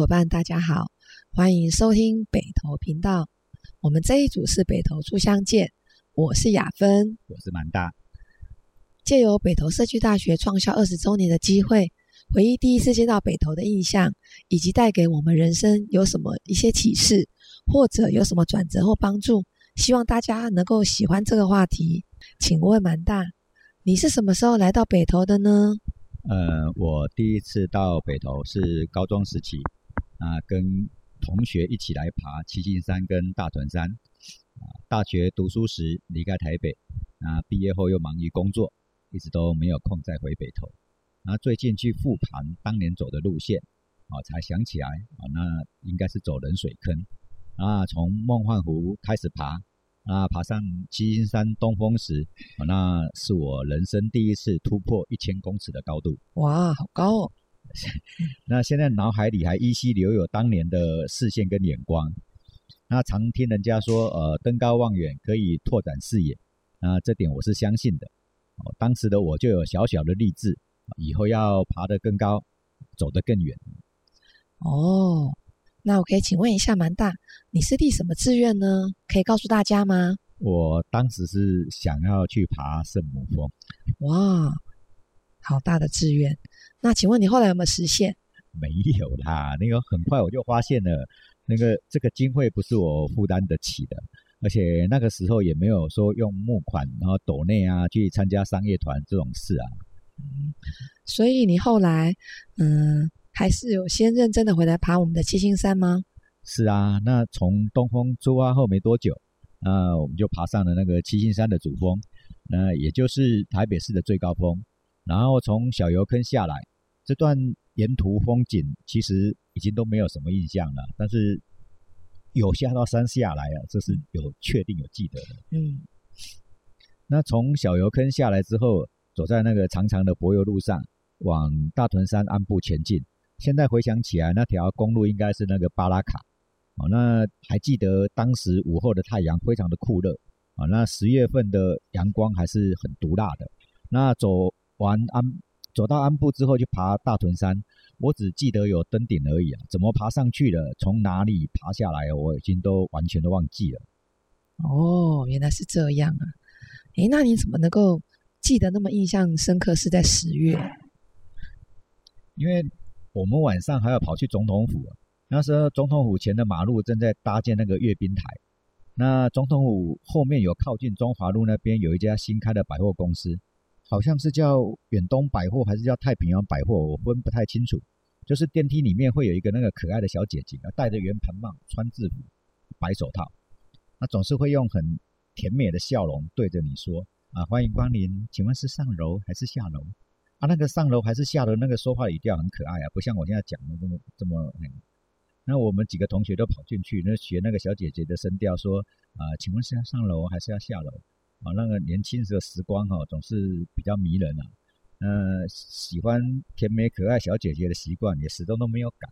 伙伴，大家好，欢迎收听北投频道。我们这一组是北投初相见，我是雅芬，我是满大。借由北投社区大学创校二十周年的机会，回忆第一次见到北投的印象，以及带给我们人生有什么一些启示，或者有什么转折或帮助，希望大家能够喜欢这个话题。请问满大，你是什么时候来到北投的呢？呃，我第一次到北投是高中时期，啊、跟同学一起来爬七星山跟大屯山。啊、大学读书时离开台北，啊、毕业后又忙于工作，一直都没有空再回北投。那最近去复盘当年走的路线，啊、才想起来，啊、那应该是走冷水坑，啊，从梦幻湖开始爬。啊，爬上七星山东峰时，啊那是我人生第一次突破一千公尺的高度。哇，好高哦！那现在脑海里还依稀留有当年的视线跟眼光。那常听人家说，呃，登高望远可以拓展视野。那这点我是相信的。哦，当时的我就有小小的励志，以后要爬得更高，走得更远。哦。那我可以请问一下，蛮大，你是立什么志愿呢？可以告诉大家吗？我当时是想要去爬圣母峰。哇，好大的志愿！那请问你后来有没有实现？没有啦，那个很快我就发现了，那个这个经费不是我负担得起的，而且那个时候也没有说用募款然后抖内啊去参加商业团这种事啊。嗯，所以你后来，嗯。还是有先认真的回来爬我们的七星山吗？是啊，那从东峰出发后没多久，那我们就爬上了那个七星山的主峰，那也就是台北市的最高峰。然后从小油坑下来，这段沿途风景其实已经都没有什么印象了，但是有下到山下来啊，这是有确定有记得的。嗯，那从小油坑下来之后，走在那个长长的柏油路上，往大屯山鞍部前进。现在回想起来，那条公路应该是那个巴拉卡，哦，那还记得当时午后的太阳非常的酷热，啊，那十月份的阳光还是很毒辣的。那走完安，走到安部之后就爬大屯山，我只记得有登顶而已啊，怎么爬上去了，从哪里爬下来，我已经都完全都忘记了。哦，原来是这样啊，诶，那你怎么能够记得那么印象深刻？是在十月，因为。我们晚上还要跑去总统府，那时候总统府前的马路正在搭建那个阅兵台。那总统府后面有靠近中华路那边有一家新开的百货公司，好像是叫远东百货还是叫太平洋百货，我分不太清楚。就是电梯里面会有一个那个可爱的小姐姐，戴着圆盘帽，穿制服，白手套，那总是会用很甜美的笑容对着你说：“啊，欢迎光临，请问是上楼还是下楼？”啊，那个上楼还是下楼，那个说话语调很可爱啊，不像我现在讲的这么这么、嗯。那我们几个同学都跑进去，那学那个小姐姐的声调说：“啊、请问是要上楼还是要下楼？”啊，那个年轻时的时光哈、哦，总是比较迷人啊。呃，喜欢甜美可爱小姐姐的习惯也始终都没有改。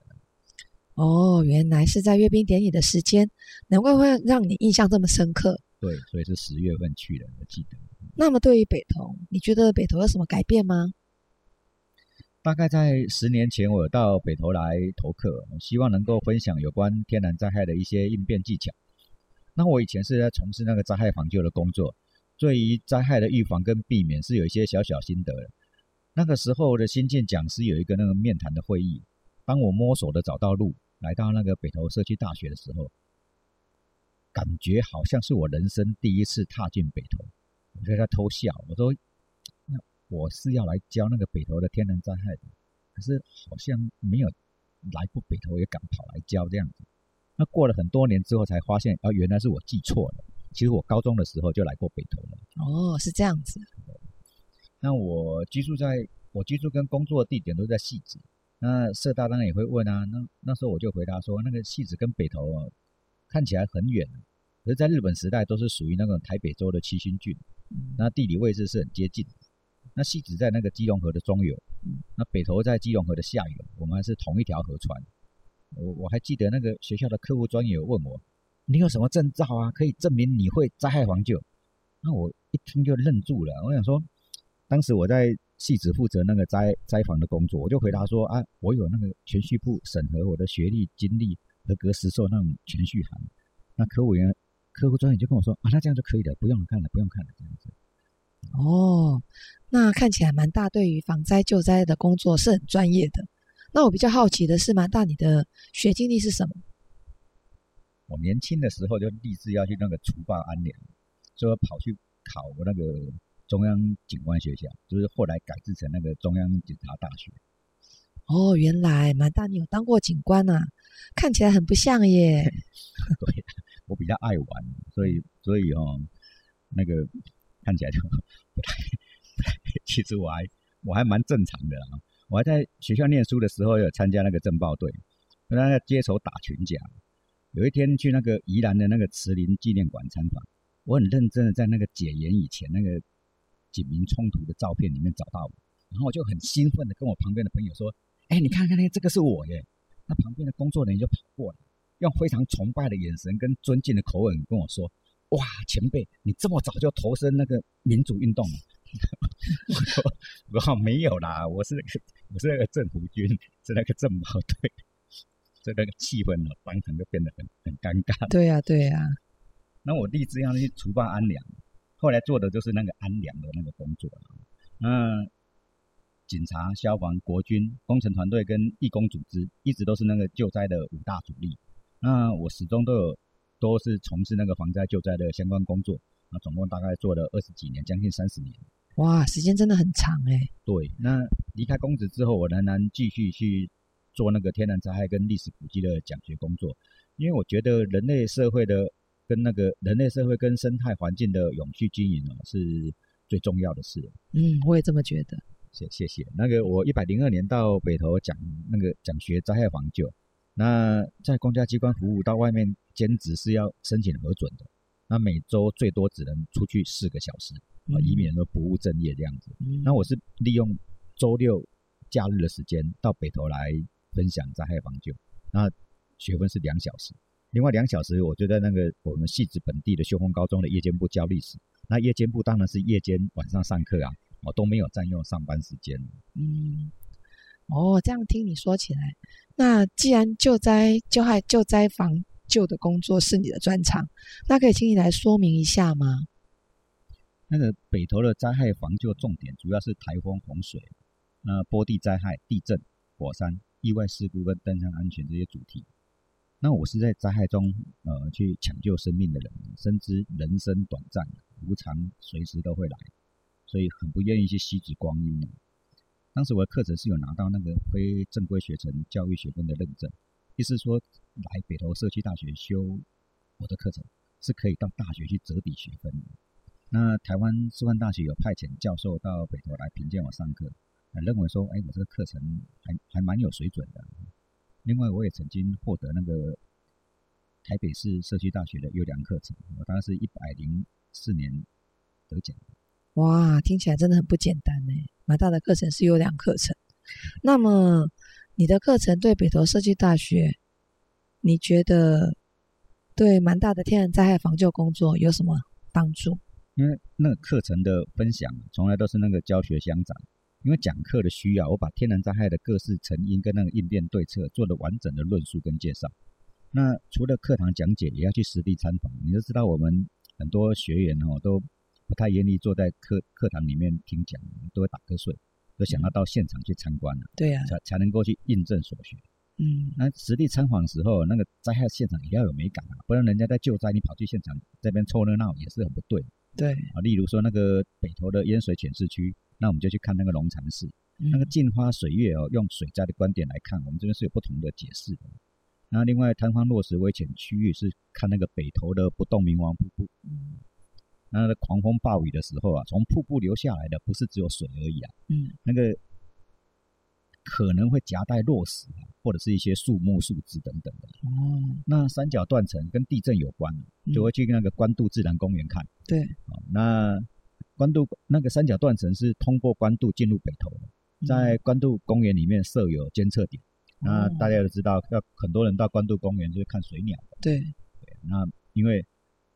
哦，原来是在阅兵典礼的时间，难怪会让你印象这么深刻。对，所以是十月份去的，我记得。那么对于北投，你觉得北投有什么改变吗？大概在十年前，我到北投来投课，希望能够分享有关天然灾害的一些应变技巧。那我以前是在从事那个灾害防救的工作，对于灾害的预防跟避免是有一些小小心得的。那个时候的新进讲师有一个那个面谈的会议，当我摸索的找到路，来到那个北投社区大学的时候，感觉好像是我人生第一次踏进北投，我在偷笑，我说。那我是要来教那个北投的天然灾害的，可是好像没有来过北投，也敢跑来教这样子。那过了很多年之后，才发现啊，原来是我记错了。其实我高中的时候就来过北投了。哦，是这样子。那我居住在，我居住跟工作的地点都在汐止。那社大当然也会问啊，那那时候我就回答说，那个戏子跟北投啊，看起来很远，可是在日本时代都是属于那个台北州的七星郡，那地理位置是很接近。那戏子在那个基隆河的中游，那北投在基隆河的下游，我们还是同一条河川。我我还记得那个学校的客户专员问我：“你有什么证照啊？可以证明你会灾害防救？”那我一听就愣住了。我想说，当时我在系只负责那个灾灾防的工作，我就回答说啊，我有那个全序部审核我的学历、经历、合格实授那种全序函。那科务员、客户专员就跟我说啊，那这样就可以了，不用看了，不用看了，这样子。哦，那看起来蛮大，对于防灾救灾的工作是很专业的。那我比较好奇的是，蛮大，你的学经历是什么？我年轻的时候就立志要去那个除暴安良，所以跑去考那个中央警官学校，就是后来改制成那个中央警察大学。哦，原来蛮大，你有当过警官啊？看起来很不像耶。对，我比较爱玩，所以所以哦，那个。看起来就不太，其实我还我还蛮正常的啊！我还在学校念书的时候有参加那个政报队，跟他街头打群架。有一天去那个宜兰的那个慈林纪念馆参访，我很认真的在那个解严以前那个警民冲突的照片里面找到我，然后我就很兴奋的跟我旁边的朋友说：“哎，你看看那这个是我耶！”那旁边的工作人员就跑过来，用非常崇拜的眼神跟尊敬的口吻跟我说。哇，前辈，你这么早就投身那个民主运动了？我说，我没有啦，我是，我是那个政府军，是那个政保队，所以那个气氛呢，当场就变得很很尴尬。对呀、啊，对呀、啊。那我立志要去除暴安良，后来做的就是那个安良的那个工作。那警察、消防、国军、工程团队跟义工组织，一直都是那个救灾的五大主力。那我始终都有。都是从事那个防灾救灾的相关工作，那总共大概做了二十几年，将近三十年。哇，时间真的很长哎。对，那离开公职之后，我仍然继续去做那个天然灾害跟历史古迹的讲学工作，因为我觉得人类社会的跟那个人类社会跟生态环境的永续经营哦，是最重要的事。嗯，我也这么觉得。谢谢谢。那个我一百零二年到北投讲那个讲学灾害防救。那在公家机关服务，到外面兼职是要申请核准的。那每周最多只能出去四个小时，啊、嗯，以免说不务正业这样子。嗯、那我是利用周六假日的时间到北投来分享灾害防救。那学分是两小时，另外两小时我就在那个我们汐止本地的秀峰高中的夜间部教历史。那夜间部当然是夜间晚上上课啊，我都没有占用上班时间。嗯。哦，这样听你说起来，那既然救灾、救害、救灾防救的工作是你的专长，那可以请你来说明一下吗？那个北投的灾害防救重点主要是台风、洪水、那坡地灾害、地震、火山、意外事故跟登山安全这些主题。那我是在灾害中呃去抢救生命的人，深知人生短暂，无常随时都会来，所以很不愿意去虚掷光阴。当时我的课程是有拿到那个非正规学程教育学分的认证，意思说来北投社区大学修我的课程是可以到大学去折抵学分的。那台湾师范大学有派遣教授到北投来评鉴我上课，认为说，哎，我这个课程还还蛮有水准的。另外，我也曾经获得那个台北市社区大学的优良课程，我当时是一百零四年得奖。哇，听起来真的很不简单呢。蛮大的课程是优良课程，那么你的课程对北投社区大学，你觉得对蛮大的天然灾害防救工作有什么帮助？因为那个课程的分享从来都是那个教学相长，因为讲课的需要，我把天然灾害的各式成因跟那个应变对策做了完整的论述跟介绍。那除了课堂讲解，也要去实地参访。你就知道，我们很多学员哦都。不太愿意坐在课课堂里面听讲，都会打瞌睡，都想要到现场去参观了。对呀、啊，才才能够去印证所学。嗯，那实地参访的时候，那个灾害现场也要有美感啊，不然人家在救灾，你跑去现场这边凑热闹也是很不对。对啊，例如说那个北投的淹水潜势区，那我们就去看那个龙禅寺，嗯、那个镜花水月哦，用水灾的观点来看，我们这边是有不同的解释的。那另外坍方落石危险区域是看那个北投的不动明王瀑布。嗯。那个狂风暴雨的时候啊，从瀑布流下来的不是只有水而已啊，嗯，那个可能会夹带落石啊，或者是一些树木、树枝等等的。哦，那三角断层跟地震有关，就会去那个关渡自然公园看。对，哦，那关渡那个三角断层是通过关渡进入北投的，在关渡公园里面设有监测点。那大家都知道，要很多人到关渡公园就是看水鸟。对，对，那因为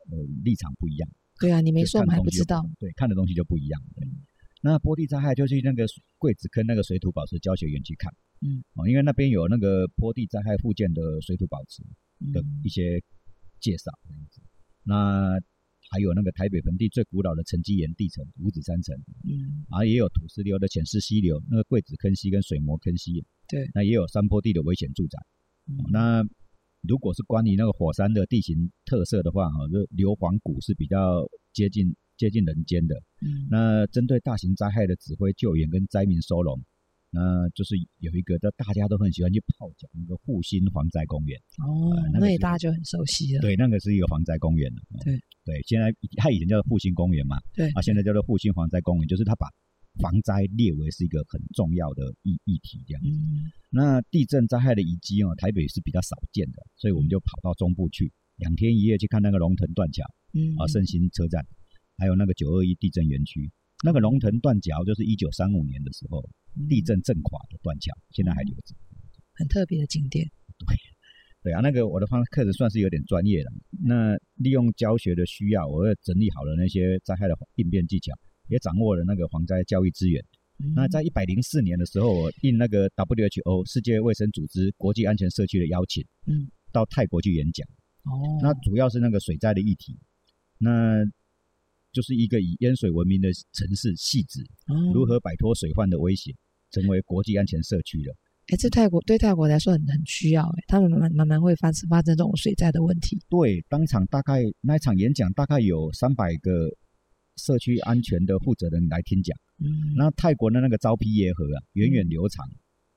呃立场不一样。对啊，你没说我们还不知道。对，看的东西就不一样。对，那坡地灾害就去那个桂子坑那个水土保持教学园去看，嗯，哦，因为那边有那个坡地灾害附件的水土保持的一些介绍这样子。嗯、那还有那个台北盆地最古老的沉积岩地层五指山层，嗯，啊也有土石流的浅式溪流，那个桂子坑溪跟水磨坑溪，对，那也有山坡地的危险住宅。嗯。哦、那如果是关于那个火山的地形特色的话，哈，就硫磺谷是比较接近。接近人间的，嗯，那针对大型灾害的指挥救援跟灾民收容，那就是有一个，大家都很喜欢去泡脚，那个复兴防灾公园。哦，呃那，也大家就很熟悉了。对，那个是一个防灾公园。对对，现在它以前叫做复兴公园嘛，对啊，现在叫做复兴防灾公园，就是它把防灾列为是一个很重要的议议题这样子。嗯，那地震灾害的遗迹哦，台北是比较少见的，所以我们就跑到中部去，两天一夜去看那个龙腾断桥，嗯啊，圣心车站。还有那个九二一地震园区，那个龙腾断桥就是一九三五年的时候地震震垮的断桥，现在还留着，很特别的景点。对，对啊，那个我的方课程算是有点专业了。那利用教学的需要，我又整理好了那些灾害的应变技巧，也掌握了那个防灾教育资源。那在一百零四年的时候，我应那个 WHO 世界卫生组织国际安全社区的邀请，嗯，到泰国去演讲。哦，那主要是那个水灾的议题。那就是一个以淹水闻名的城市汐止，如何摆脱水患的威胁，成为国际安全社区了。哎、欸，这泰国对泰国来说很很需要哎，他们慢慢慢会发生发生这种水灾的问题。对，当场大概那一场演讲大概有三百个社区安全的负责人来听讲。嗯，那泰国的那个昭披耶河啊，源远流长，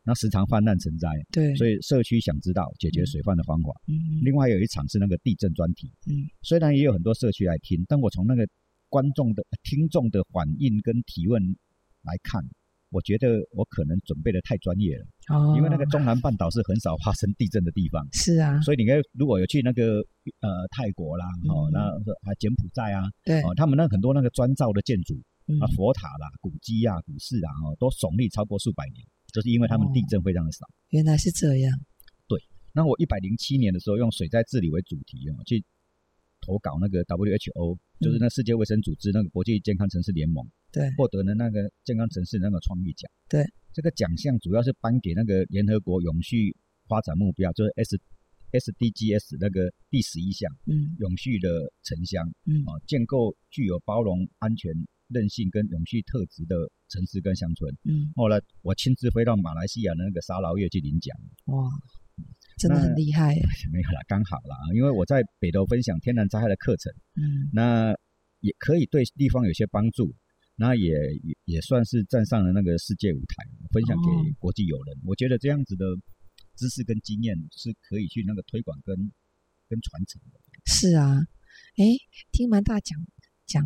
那时常泛滥成灾。对，所以社区想知道解决水患的方法。嗯，另外有一场是那个地震专题。嗯，虽然也有很多社区来听，但我从那个。观众的听众的反应跟提问来看，我觉得我可能准备的太专业了。哦，因为那个中南半岛是很少发生地震的地方。是啊，所以你看，如果有去那个呃泰国啦，哦，那还柬埔寨啊，对，哦，他们那很多那个砖造的建筑啊，佛塔啦、古迹啊、古寺啊，哦，都耸立超过数百年，就是因为他们地震非常的少。原来是这样。对，那我一百零七年的时候用水灾治理为主题啊，去。投稿那个 WHO，就是那世界卫生组织那个国际健康城市联盟，对，获得了那个健康城市那个创意奖。对，这个奖项主要是颁给那个联合国永续发展目标，就是 S SDGs 那个第十一项，嗯，永续的城乡，嗯，啊，建构具有包容、安全、韧性跟永续特质的城市跟乡村。嗯，后来我亲自飞到马来西亚的那个沙劳越去领奖。哇。真的很厉害，没有啦，刚好啦，因为我在北投分享天然灾害的课程，嗯，那也可以对地方有些帮助，那也也也算是站上了那个世界舞台，分享给国际友人。哦、我觉得这样子的知识跟经验是可以去那个推广跟跟传承的。是啊，哎，听蛮大讲讲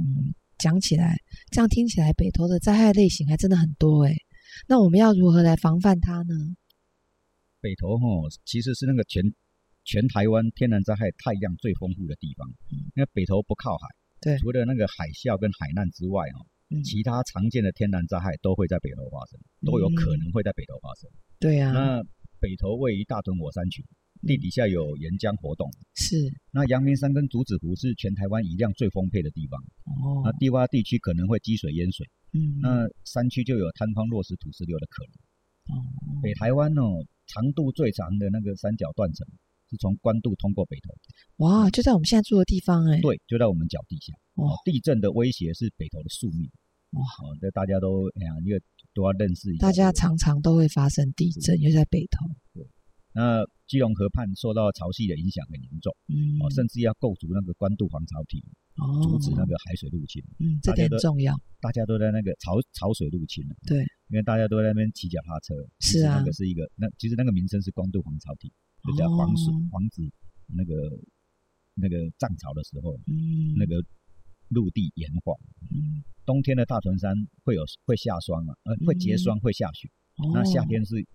讲起来，这样听起来北投的灾害类型还真的很多哎，那我们要如何来防范它呢？北投吼，其实是那个全全台湾天然灾害太阳最丰富的地方。因为北投不靠海，对，除了那个海啸跟海难之外，哈，其他常见的天然灾害都会在北投发生，都有可能会在北投发生。对呀。那北投位于大屯火山群，地底下有岩浆活动。是。那阳明山跟竹子湖是全台湾雨量最丰沛的地方。哦。那低洼地区可能会积水淹水。嗯。那山区就有坍方落石土石流的可能。哦。北台湾哦。长度最长的那个三角断层，是从关渡通过北投。哇，就在我们现在住的地方哎、欸。对，就在我们脚底下。哦，地震的威胁是北投的宿命。哇，这大家都哎呀，因为都要认识一下。大家常常都会发生地震，又在北投。对。那基隆河畔受到潮汐的影响很严重，嗯，哦，甚至要构筑那个关渡防潮堤，哦，阻止那个海水入侵。嗯，这点很重要。大家都在那个潮潮水入侵了。对，因为大家都在那边骑脚踏车。是啊。那个是一个，那其实那个名称是光度防潮体，就叫防水防止那个那个涨潮的时候，嗯，那个陆地盐化。嗯。冬天的大屯山会有会下霜啊，呃，会结霜，会下雪。那夏天是。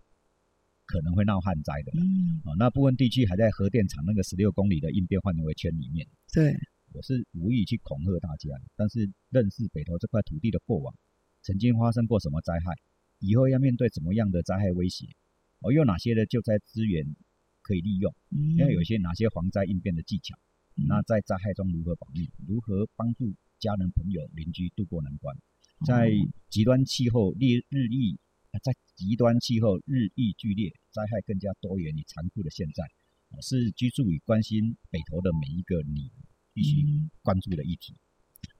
可能会闹旱灾的，嗯，啊，那部分地区还在核电厂那个十六公里的应变范围圈里面。对，我是无意去恐吓大家，但是认识北投这块土地的过往，曾经发生过什么灾害，以后要面对怎么样的灾害威胁，哦，有哪些的救灾资源可以利用，嗯，要有一些哪些防灾应变的技巧，嗯，那在灾害中如何保命，如何帮助家人朋友邻居渡过难关，在极端气候日日益，在极端气候日益剧烈、灾害更加多元与残酷的现在，是居住与关心北投的每一个你必须关注的议题。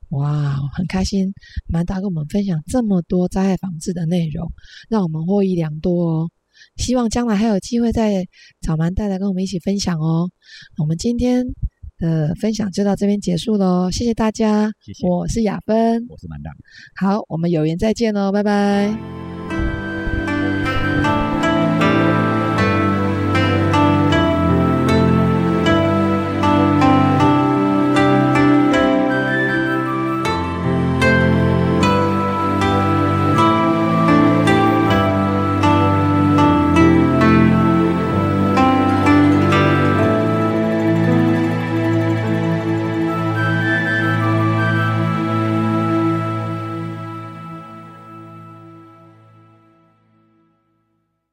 哇，很开心，蛮大跟我们分享这么多灾害防治的内容，让我们获益良多哦。希望将来还有机会再找蛮大来跟我们一起分享哦。我们今天的分享就到这边结束喽，谢谢大家。谢谢。我是雅芬，我是蛮大。好，我们有缘再见喽，拜拜。